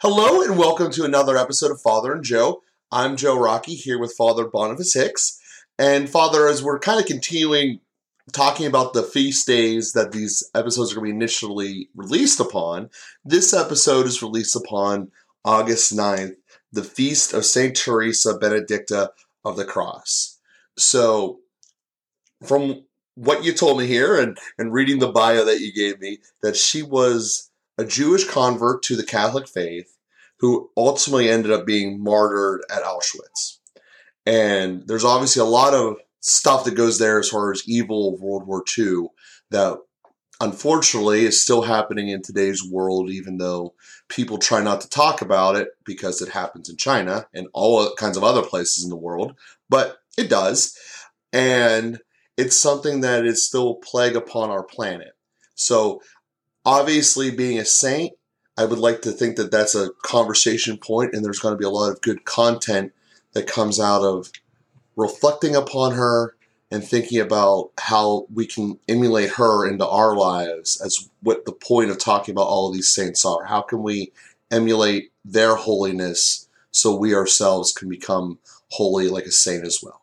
Hello and welcome to another episode of Father and Joe. I'm Joe Rockey here with Father Boniface Hicks. And Father, as we're kind of continuing talking about the feast days that these episodes are going to be initially released upon, this episode is released upon August 9th, the feast of St. Teresa Benedicta of the Cross. So, from what you told me here and, and reading the bio that you gave me, that she was a Jewish convert to the Catholic faith who ultimately ended up being martyred at Auschwitz. And there's obviously a lot of stuff that goes there as far as evil of World War II that unfortunately is still happening in today's world, even though people try not to talk about it because it happens in China and all kinds of other places in the world. But it does. And it's something that is still a plague upon our planet. So obviously being a saint i would like to think that that's a conversation point and there's going to be a lot of good content that comes out of reflecting upon her and thinking about how we can emulate her into our lives as what the point of talking about all of these saints are. How can we emulate their holiness so we ourselves can become holy like a saint as well?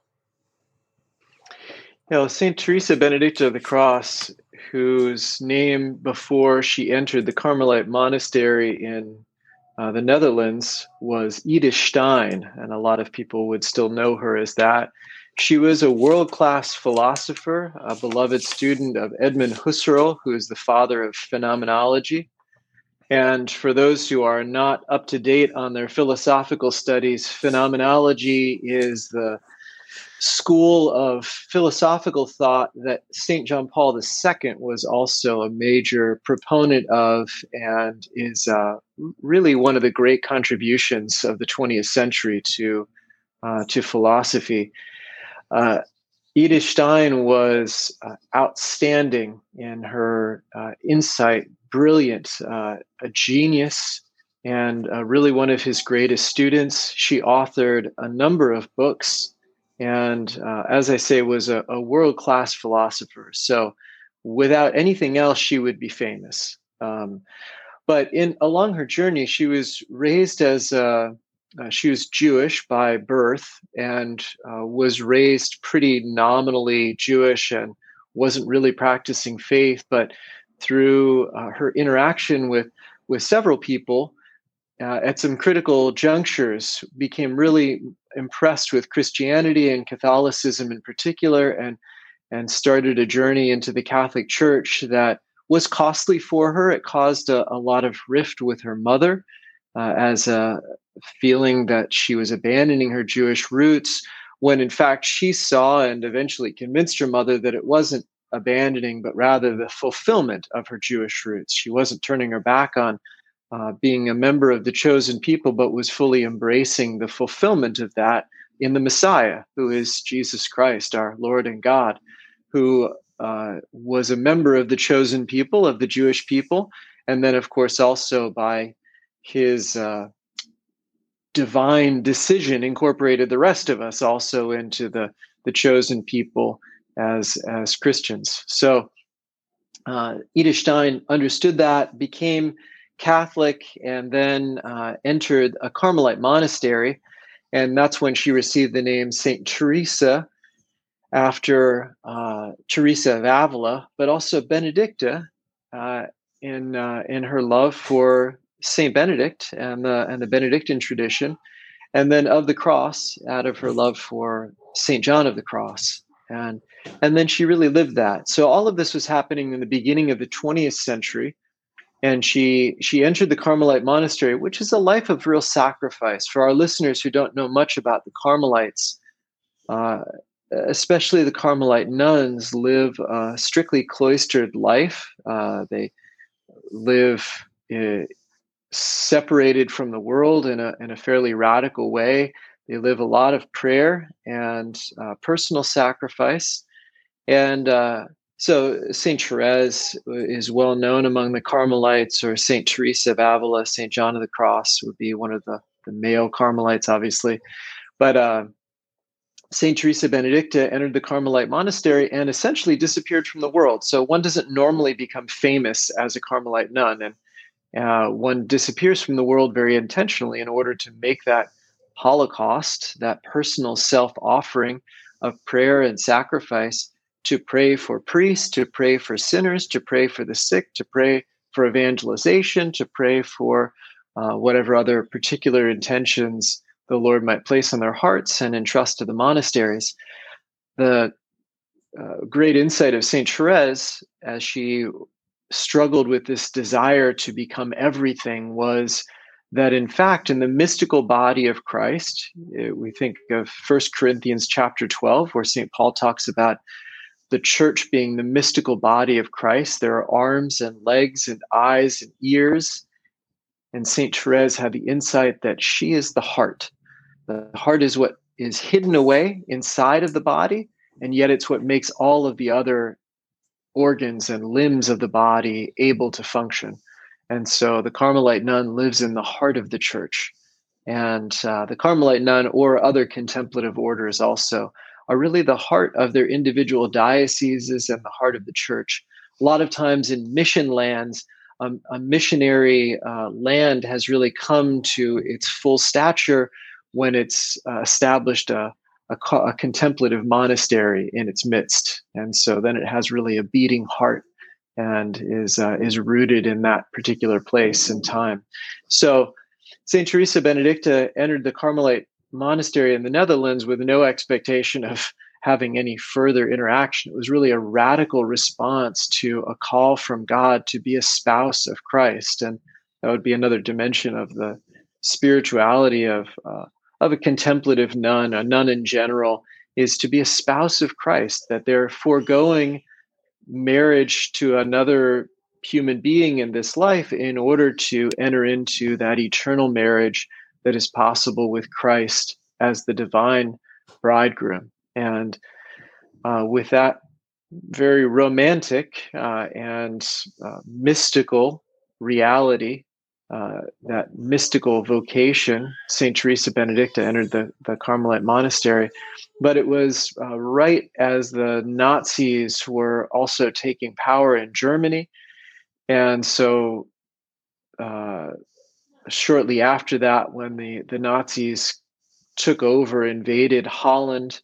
You know, Saint Teresa Benedicta of the Cross whose name before she entered the Carmelite monastery in uh, the Netherlands was Edith Stein, and a lot of people would still know her as that. She was a world class philosopher, a beloved student of Edmund Husserl, who is the father of phenomenology. And for those who are not up to date on their philosophical studies, phenomenology is the school of philosophical thought that St. John Paul II was also a major proponent of and is uh, really one of the great contributions of the 20th century to, uh, to philosophy. Uh, Edith Stein was uh, outstanding in her uh, insight, brilliant, uh, a genius, and really one of his greatest students. She authored a number of books and uh, as I say, was a, a world class philosopher. So, without anything else, she would be famous. Um, but in along her journey, she was raised as a, uh, she was Jewish by birth and uh, was raised pretty nominally Jewish and wasn't really practicing faith. But through uh, her interaction with with several people, uh, at some critical junctures became really impressed with Christianity and Catholicism in particular, and and started a journey into the Catholic Church that was costly for her. It caused a, a lot of rift with her mother, uh, as a feeling that she was abandoning her Jewish roots, when in fact she saw and eventually convinced her mother that it wasn't abandoning, but rather the fulfillment of her Jewish roots. She wasn't turning her back on uh, being a member of the chosen people, but was fully embracing the fulfillment of that in the Messiah, who is Jesus Christ, our Lord and God, who uh, was a member of the chosen people, of the Jewish people, and then, of course, also by his uh, divine decision incorporated the rest of us also into the, the chosen people as, as Christians. So uh, Edith Stein understood that, became Catholic and then uh, entered a Carmelite monastery. And that's when she received the name St. Teresa after uh, Teresa of Avila, but also Benedicta uh, in, uh, in her love for St. Benedict and the, and the Benedictine tradition. And then of the cross out of her love for St. John of the Cross. And, and then she really lived that. So all of this was happening in the beginning of the 20th century and she she entered the Carmelite monastery, which is a life of real sacrifice. For our listeners who don't know much about the Carmelites, uh, especially the Carmelite nuns, live a strictly cloistered life. Uh, they live uh, separated from the world in a in a fairly radical way. They live a lot of prayer and uh, personal sacrifice, and uh, so Saint Therese is well known among the Carmelites, or Saint Teresa of Avila, Saint John of the Cross would be one of the, the male Carmelites, obviously. But uh, Saint Teresa Benedicta entered the Carmelite monastery and essentially disappeared from the world. So one doesn't normally become famous as a Carmelite nun, and Uh, one disappears from the world very intentionally in order to make that holocaust, that personal self offering of prayer and sacrifice to pray for priests, to pray for sinners, to pray for the sick, to pray for evangelization, to pray for uh, whatever other particular intentions the Lord might place on their hearts and entrust to the monasteries. The uh, great insight of Saint Therese, as she struggled with this desire to become everything, was that in fact, in the mystical body of Christ, eh, we think of First Corinthians chapter 12, where St. Paul talks about the church being the mystical body of Christ. There are arms and legs and eyes and ears. And St. Therese had the insight that she is the heart. The heart is what is hidden away inside of the body, and yet it's what makes all of the other organs and limbs of the body able to function. And so the Carmelite nun lives in the heart of the church. And uh, the Carmelite nun or other contemplative orders also are really the heart of their individual dioceses and the heart of the church. A lot of times in mission lands, um, a missionary uh, land has really come to its full stature when it's uh, established a, a, a, contemplative monastery in its midst. And so then it has really a beating heart and is, uh, is rooted in that particular place and time. So St. Teresa Benedicta entered the Carmelite monastery in the Netherlands with no expectation of having any further interaction. It was really a radical response to a call from God to be a spouse of Christ, and that would be another dimension of the spirituality of uh, of a contemplative nun, a nun in general, is to be a spouse of Christ. That they're foregoing marriage to another human being in this life in order to enter into that eternal marriage that is possible with Christ as the divine bridegroom. And uh, with that very romantic uh, and uh, mystical reality, uh, that mystical vocation, St. Teresa Benedicta entered the, the Carmelite monastery. But it was uh, right as the Nazis were also taking power in Germany. And so uh, shortly after that, when the, the Nazis took over, invaded Holland,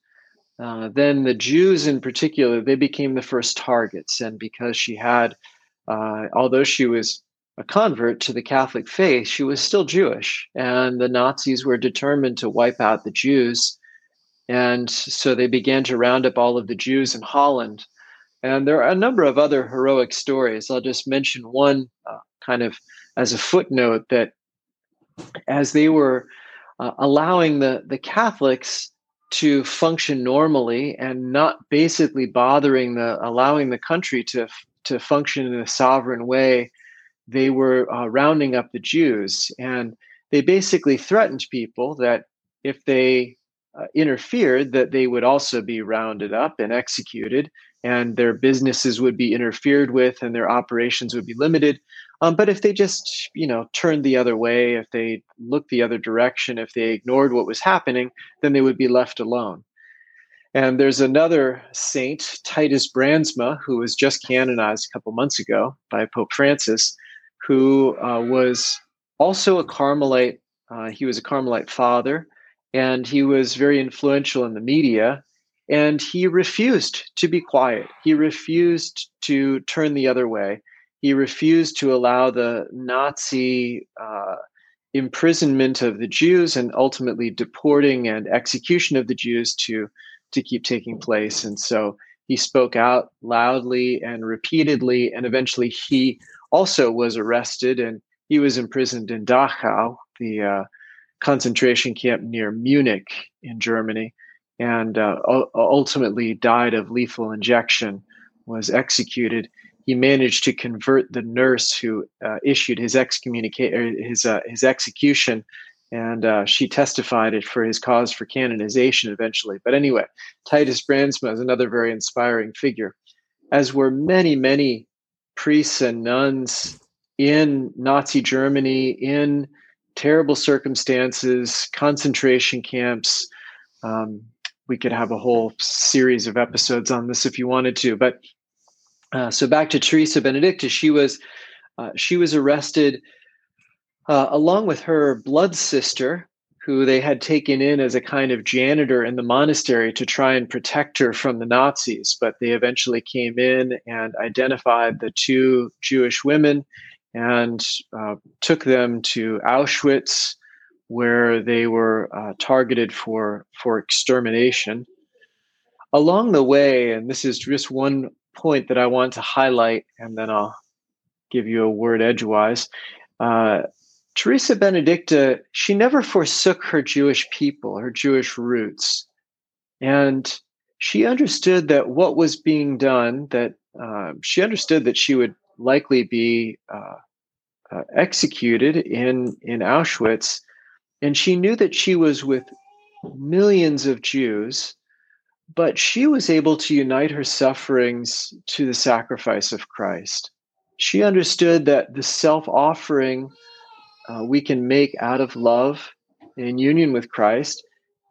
uh, then the Jews in particular, they became the first targets. And because she had, uh, although she was a convert to the Catholic faith, she was still Jewish. And the Nazis were determined to wipe out the Jews. And so they began to round up all of the Jews in Holland. And there are a number of other heroic stories. I'll just mention one uh, kind of as a footnote that as they were uh, allowing the, the Catholics to function normally and not basically bothering the allowing the country to to function in a sovereign way they were uh, rounding up the jews. And they basically threatened people that if they uh, interfered that they would also be rounded up and executed and their businesses would be interfered with and their operations would be limited um, but if they just, you know, turned the other way, if they looked the other direction, if they ignored what was happening, then they would be left alone. And there's another saint, Titus Brandsma, who was just canonized a couple months ago by Pope Francis, who uh, was also a Carmelite. Uh, he was a Carmelite father, and he was very influential in the media. And he refused to be quiet. He refused to turn the other way he refused to allow the Nazi uh, imprisonment of the Jews and ultimately deporting and execution of the Jews to to keep taking place. And so he spoke out loudly and repeatedly, and eventually he also was arrested and he was imprisoned in Dachau, the uh, concentration camp near Munich in Germany, and uh, ultimately died of lethal injection, was executed he managed to convert the nurse who uh, issued his excommunicate his uh, his execution, and uh, she testified for his cause for canonization eventually. But anyway, Titus Brandsma is another very inspiring figure, as were many many priests and nuns in Nazi Germany in terrible circumstances, concentration camps. Um, we could have a whole series of episodes on this if you wanted to, but uh, so back to Teresa Benedicta, she was uh, she was arrested uh, along with her blood sister, who they had taken in as a kind of janitor in the monastery to try and protect her from the Nazis. But they eventually came in and identified the two Jewish women and uh, took them to Auschwitz, where they were uh, targeted for, for extermination. Along the way, and this is just one point that I want to highlight, and then I'll give you a word edgewise. Uh, Teresa Benedicta, she never forsook her Jewish people, her Jewish roots. And she understood that what was being done, that uh, she understood that she would likely be uh, uh, executed in, in Auschwitz. And she knew that she was with millions of Jews, but she was able to unite her sufferings to the sacrifice of Christ. She understood that the self offering uh, we can make out of love in union with Christ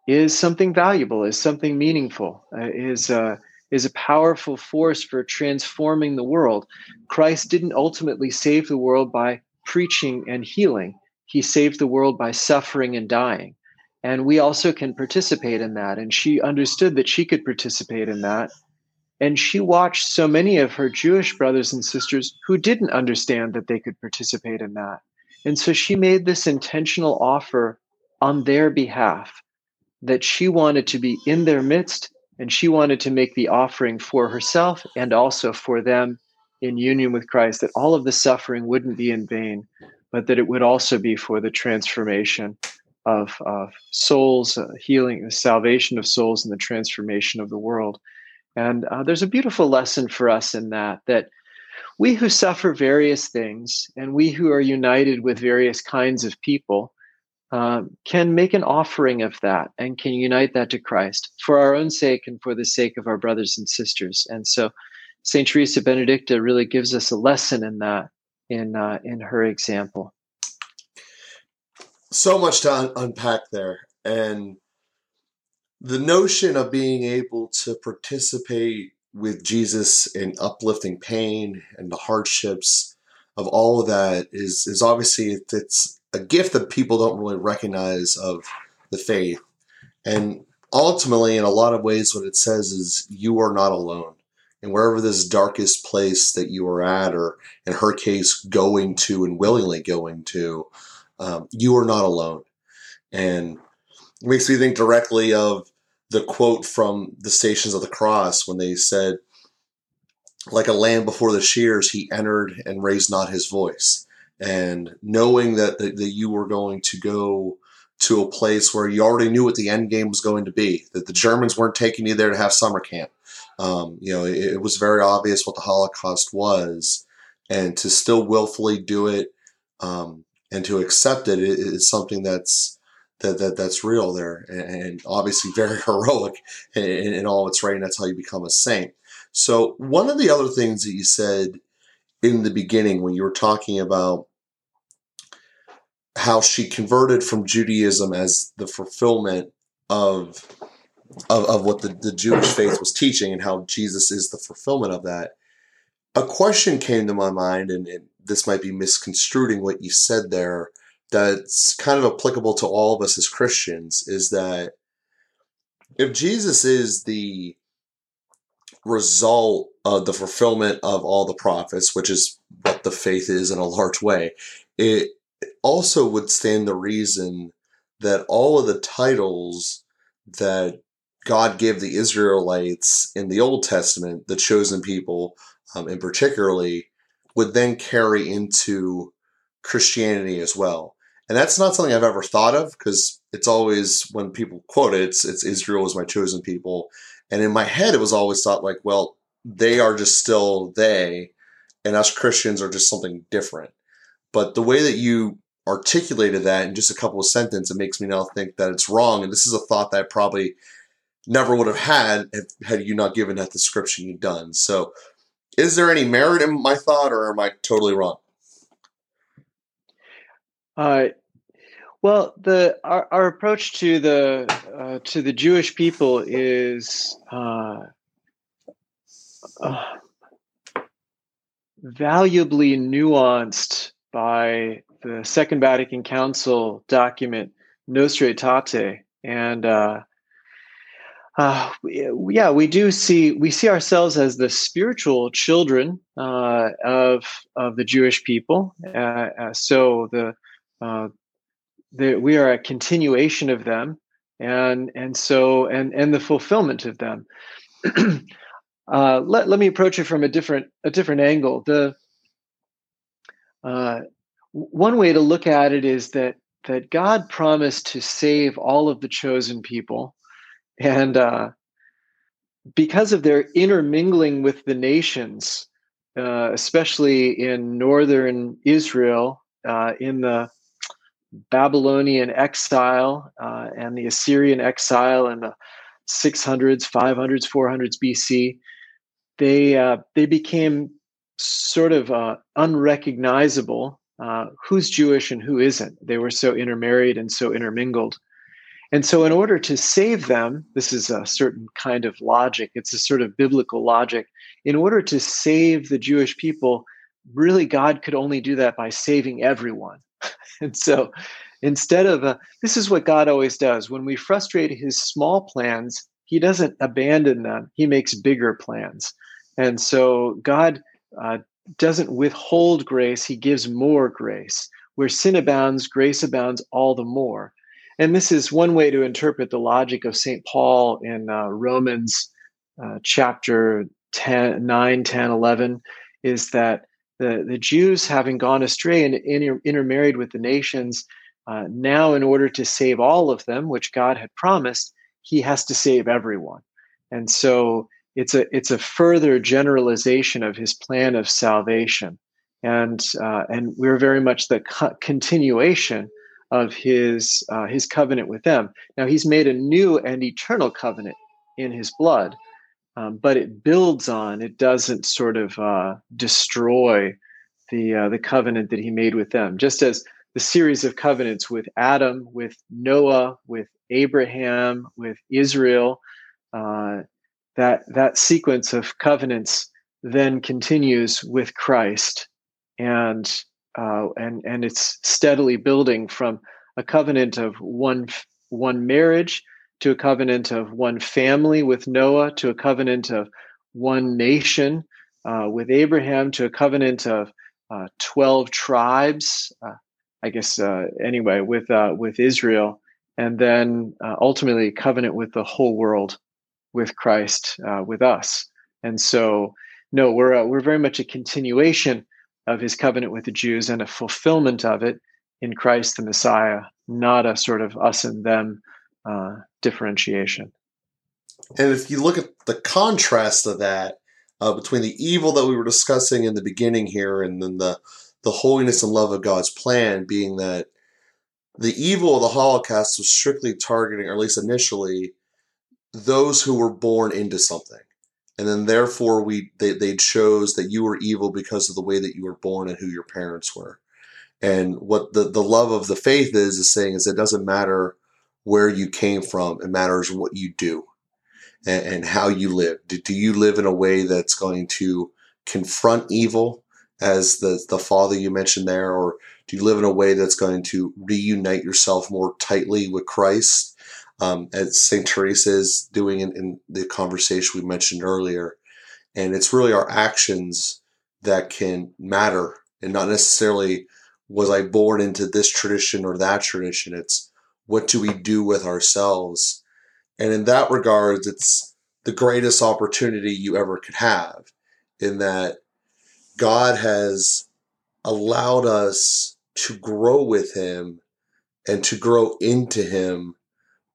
is something valuable, is something meaningful, uh, is uh, is a powerful force for transforming the world. Christ didn't ultimately save the world by preaching and healing. He saved the world by suffering and dying. And we also can participate in that. And she understood that she could participate in that. And she watched so many of her Jewish brothers and sisters who didn't understand that they could participate in that. And so she made this intentional offer on their behalf that she wanted to be in their midst and she wanted to make the offering for herself and also for them in union with Christ, that all of the suffering wouldn't be in vain, but that it would also be for the transformation of, of souls, uh, healing, the salvation of souls, and the transformation of the world. And uh, there's a beautiful lesson for us in that, that we who suffer various things and we who are united with various kinds of people um, can make an offering of that and can unite that to Christ for our own sake and for the sake of our brothers and sisters. And so St. Teresa Benedicta really gives us a lesson in that in, uh, in her example. So much to un- unpack there. And the notion of being able to participate with Jesus in uplifting pain and the hardships of all of that is is obviously it's a gift that people don't really recognize of the faith. And ultimately, in a lot of ways, what it says is you are not alone. And wherever this darkest place that you are at, or in her case, going to and willingly going to, um, you are not alone. And it makes me think directly of the quote from the Stations of the Cross when they said, like a lamb before the shears, he entered and raised not his voice. And knowing that, that, that you were going to go to a place where you already knew what the end game was going to be, that the Germans weren't taking you there to have summer camp. Um, you know, it, it, was very obvious what the Holocaust was, and to still willfully do it um, and to accept it is something that's that, that that's real there and, obviously very heroic in, in, all its right. And that's how you become a saint. So one of the other things that you said in the beginning when you were talking about how she converted from Judaism as the fulfillment of of, of what the, the Jewish faith was teaching and how Jesus is the fulfillment of that. A question came to my mind, and, and this might be misconstruing what you said there, that's kind of applicable to all of us as Christians is that if Jesus is the result of the fulfillment of all the prophets, which is what the faith is in a large way, it also would stand the reason that all of the titles that God gave the Israelites in the Old Testament, the chosen people, um, and particularly, would then carry into Christianity as well and that's not something I've ever thought of because it's always when people quote it, it's, it's Israel is my chosen people, and in my head it was always thought like, well, they are just still they, and us Christians are just something different. But the way that you articulated that in just a couple of sentences, it makes me now think that it's wrong. And this is a thought that I probably never would have had had you not given that description you've done. So, is there any merit in my thought, or am I totally wrong? Uh, well, the our, our approach to the uh, to the Jewish people is uh, uh, valuably nuanced by the Second Vatican Council document Nostra Aetate, and uh, yeah, we do see we see ourselves as the spiritual children uh, of of the Jewish people. Uh, uh so the, uh, the we are a continuation of them, and and so and and the fulfillment of them. Uh, let let me approach it from a different a different angle. The one way to look at it is that that God promised to save all of the chosen people and uh, because of their intermingling with the nations, uh, especially in northern Israel, uh, in the Babylonian exile uh, and the Assyrian exile in the 600s, 500s, 400s BC, they uh, they became sort of uh, unrecognizable. who's Jewish and who isn't? They were so intermarried and so intermingled. And so, in order to save them, this is a certain kind of logic, it's a sort of biblical logic. In order to save the Jewish people, really, God could only do that by saving everyone. and so, instead of a, this is what God always does when we frustrate his small plans, he doesn't abandon them, he makes bigger plans. And so, God uh, doesn't withhold grace, he gives more grace. Where sin abounds, grace abounds all the more. And this is one way to interpret the logic of St. Paul in uh, Romans uh, chapter 10, 9, 10, 11, is that the, the Jews, having gone astray and inter- intermarried with the nations, uh, now, in order to save all of them, which God had promised, he has to save everyone. And so it's a, it's a further generalization of his plan of salvation. And, uh, and we're very much the co- continuation of his uh, his covenant with them. Now he's made a new and eternal covenant in his blood, um, but it builds on. It doesn't sort of uh, destroy the uh, the covenant that he made with them. Just as the series of covenants with Adam, with Noah, with Abraham, with Israel, uh, that that sequence of covenants then continues with Christ and uh, and and it's steadily building from a covenant of one one marriage to a covenant of one family with Noah to a covenant of one nation uh, with Abraham to a covenant of uh, twelve tribes. Uh, I guess uh, anyway with uh, with Israel, and then ultimately covenant with the whole world with Christ with us. And so, no, we're we're very much a continuation of his covenant with the Jews and a fulfillment of it in Christ the Messiah, not a sort of us and them uh, differentiation. And if you look at the contrast of that uh, between the evil that we were discussing in the beginning here and then the, the holiness and love of God's plan being that the evil of the Holocaust was strictly targeting, or at least initially, those who were born into something and then therefore we they, they chose that you were evil because of the way that you were born and who your parents were. And what the, the love of the faith is is saying is it doesn't matter where you came from it matters what you do and, and how you live. Do, do you live in a way that's going to confront evil as the, the father you mentioned there or do you live in a way that's going to reunite yourself more tightly with christ um, as St. Teresa is doing in, in the conversation we mentioned earlier. And it's really our actions that can matter and not necessarily was I born into this tradition or that tradition. It's what do we do with ourselves? And in that regard, it's the greatest opportunity you ever could have in that God has allowed us to grow with Him and to grow into Him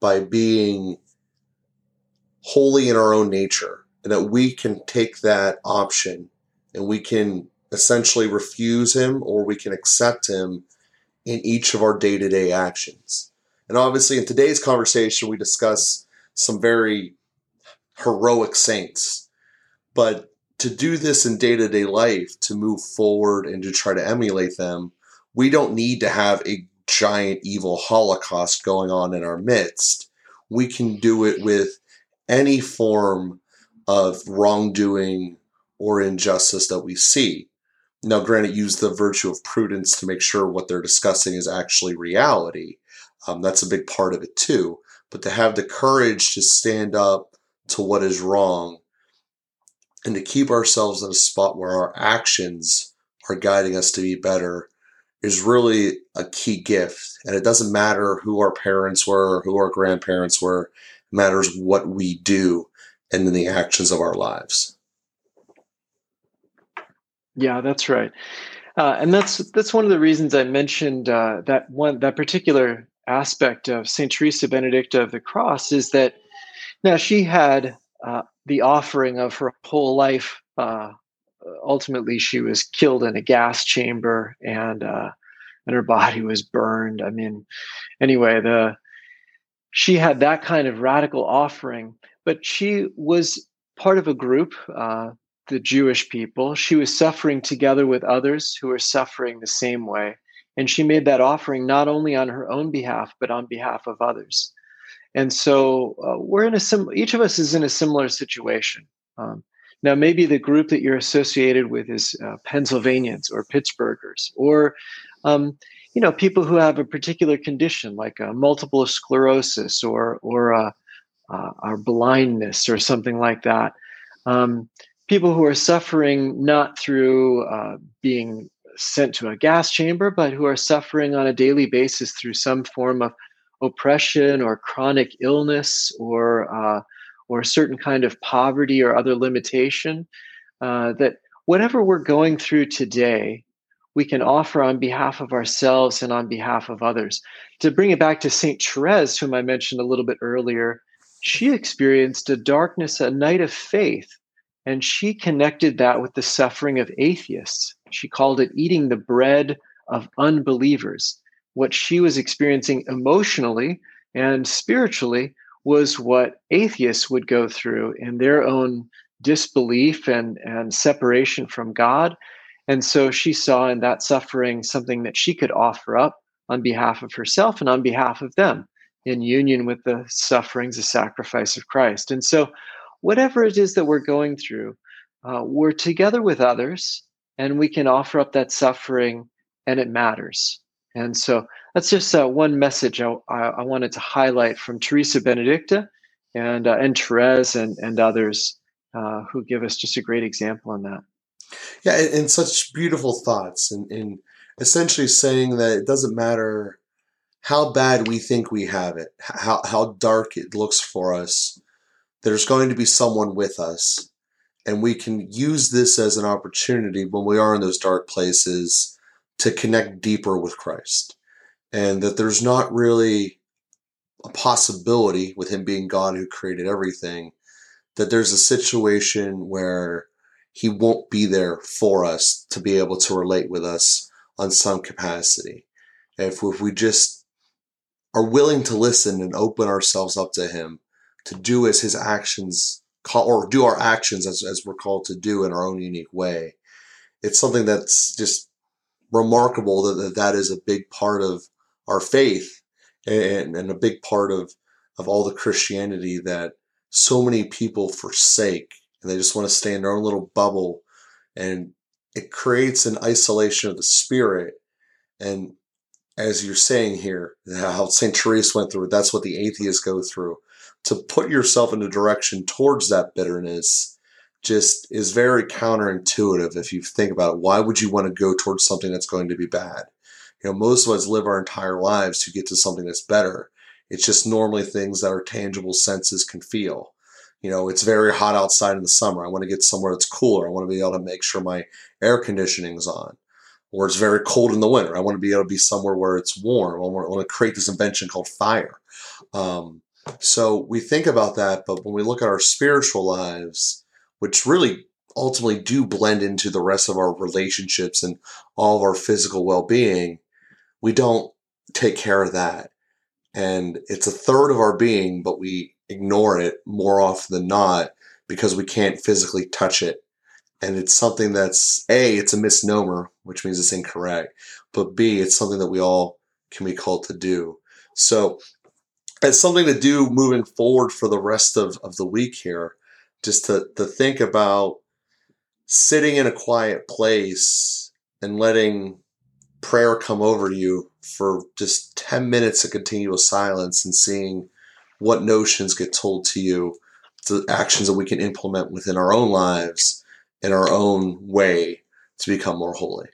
by being holy in our own nature, and that we can take that option and we can essentially refuse him or we can accept him in each of our day to day actions. And obviously, in today's conversation, we discuss some very heroic saints. But to do this in day to day life, to move forward and to try to emulate them, we don't need to have a giant evil holocaust going on in our midst. We can do it with any form of wrongdoing or injustice that we see. now, granted, use the virtue of prudence to make sure what they're discussing is actually reality. Um, that's a big part of it too. But to have the courage to stand up to what is wrong and to keep ourselves in a spot where our actions are guiding us to be better is really a key gift. And it doesn't matter who our parents were or who our grandparents were, it matters what we do and in the actions of our lives. Yeah, that's right. Uh, and that's that's one of the reasons I mentioned uh, that one that particular aspect of Saint Teresa Benedicta of the Cross is that now she had uh, the offering of her whole life. Uh, ultimately, she was killed in a gas chamber, and uh, and her body was burned. I mean, anyway, the she had that kind of radical offering, but she was part of a group, uh, the Jewish people. She was suffering together with others who were suffering the same way. And she made that offering not only on her own behalf, but on behalf of others. And so uh, we're in a sim- each of us is in a similar situation. Um, now, maybe the group that you're associated with is uh, Pennsylvanians or Pittsburghers, or um, you know, people who have a particular condition like uh, multiple sclerosis or or uh, uh, or blindness or something like that. Um, people who are suffering not through uh, being sent to a gas chamber, but who are suffering on a daily basis through some form of oppression or chronic illness or or a certain kind of poverty or other limitation. Uh, that whatever we're going through today, we can offer on behalf of ourselves and on behalf of others. To bring it back to Saint Therese, whom I mentioned a little bit earlier, she experienced a darkness, a night of faith, and she connected that with the suffering of atheists. She called it eating the bread of unbelievers. What she was experiencing emotionally and spiritually was what atheists would go through in their own disbelief and, and separation from God. And so she saw in that suffering something that she could offer up on behalf of herself and on behalf of them in union with the sufferings, the sacrifice of Christ. And so, whatever it is that we're going through, uh, we're together with others and we can offer up that suffering and it matters. And so that's just uh, one message I, I, wanted to highlight from Teresa Benedicta and, uh, and Therese and, and others uh, who give us just a great example on that. Yeah, and, and such beautiful thoughts, and, and essentially saying that it doesn't matter how bad we think we have it, how, how dark it looks for us, there's going to be someone with us and we can use this as an opportunity when we are in those dark places to connect deeper with Christ. And that there's not really a possibility with Him being God who created everything, that there's a situation where He won't be there for us to be able to relate with us on some capacity. If, if we just are willing to listen and open ourselves up to Him, to do as His actions call or do our actions as, as we're called to do in our own unique way. It's something that's just remarkable that that, that is a big part of our faith and, and a big part of, of all the Christianity that so many people forsake. And they just want to stay in their own little bubble. And it creates an isolation of the spirit. And as you're saying here how st therese went through that's what the atheists go through. To put yourself in a direction towards that bitterness just is very counterintuitive if you think about it. Why would you want to go towards something that's going to be bad? You know, most of us live our entire lives to get to something that's better. It's just normally things that our tangible senses can feel. You know, it's very hot outside in the summer. I want to get somewhere that's cooler. I want to be able to make sure my air conditioning's on. Or it's very cold in the winter. I want to be able to be somewhere where it's warm. I want to create this invention called fire. Um, so we think about that, but when we look at our spiritual lives, which really ultimately do blend into the rest of our relationships and all of our physical well being, we don't take care of that. And it's a third of our being, but we ignore it more often than not because we can't physically touch it. And it's something that's A, it's a misnomer, which means it's incorrect, but B, it's something that we all can be called to do. So it's something to do moving forward for the rest of, of the week here. Just to, to think about sitting in a quiet place and letting prayer come over you for just 10 minutes of continuous silence and seeing what notions get told to you, the actions that we can implement within our own lives in our own way to become more holy.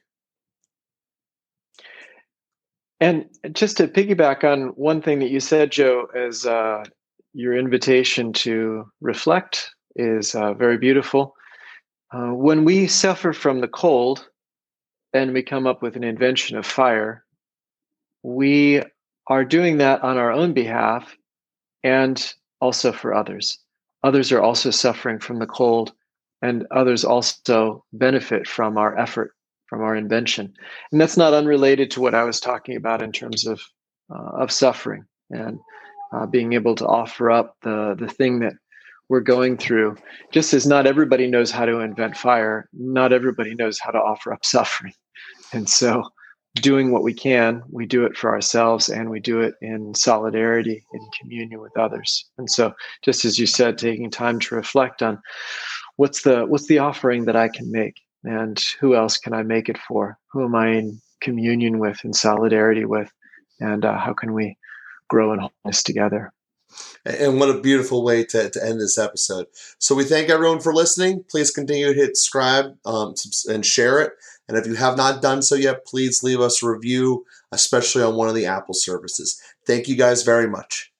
And just to piggyback on one thing that you said, Joe, as uh, your invitation to reflect is uh, very beautiful. Uh, when we suffer from the cold and we come up with an invention of fire, we are doing that on our own behalf and also for others. Others are also suffering from the cold, and others also benefit from our effort, from our invention. And that's not unrelated to what I was talking about in terms of uh, of suffering and uh, being able to offer up the the thing that we're going through. Just as not everybody knows how to invent fire, not everybody knows how to offer up suffering. And so, doing what we can, we do it for ourselves and we do it in solidarity, in communion with others. And so, just as you said, taking time to reflect on what's the what's the offering that I can make and who else can I make it for? Who am I in communion with, in solidarity with, and uh, how can we grow in wholeness together? And what a beautiful way to, to end this episode. So we thank everyone for listening. Please continue to hit subscribe um, and share it. And if you have not done so yet, please leave us a review, especially on one of the Apple services. Thank you guys very much.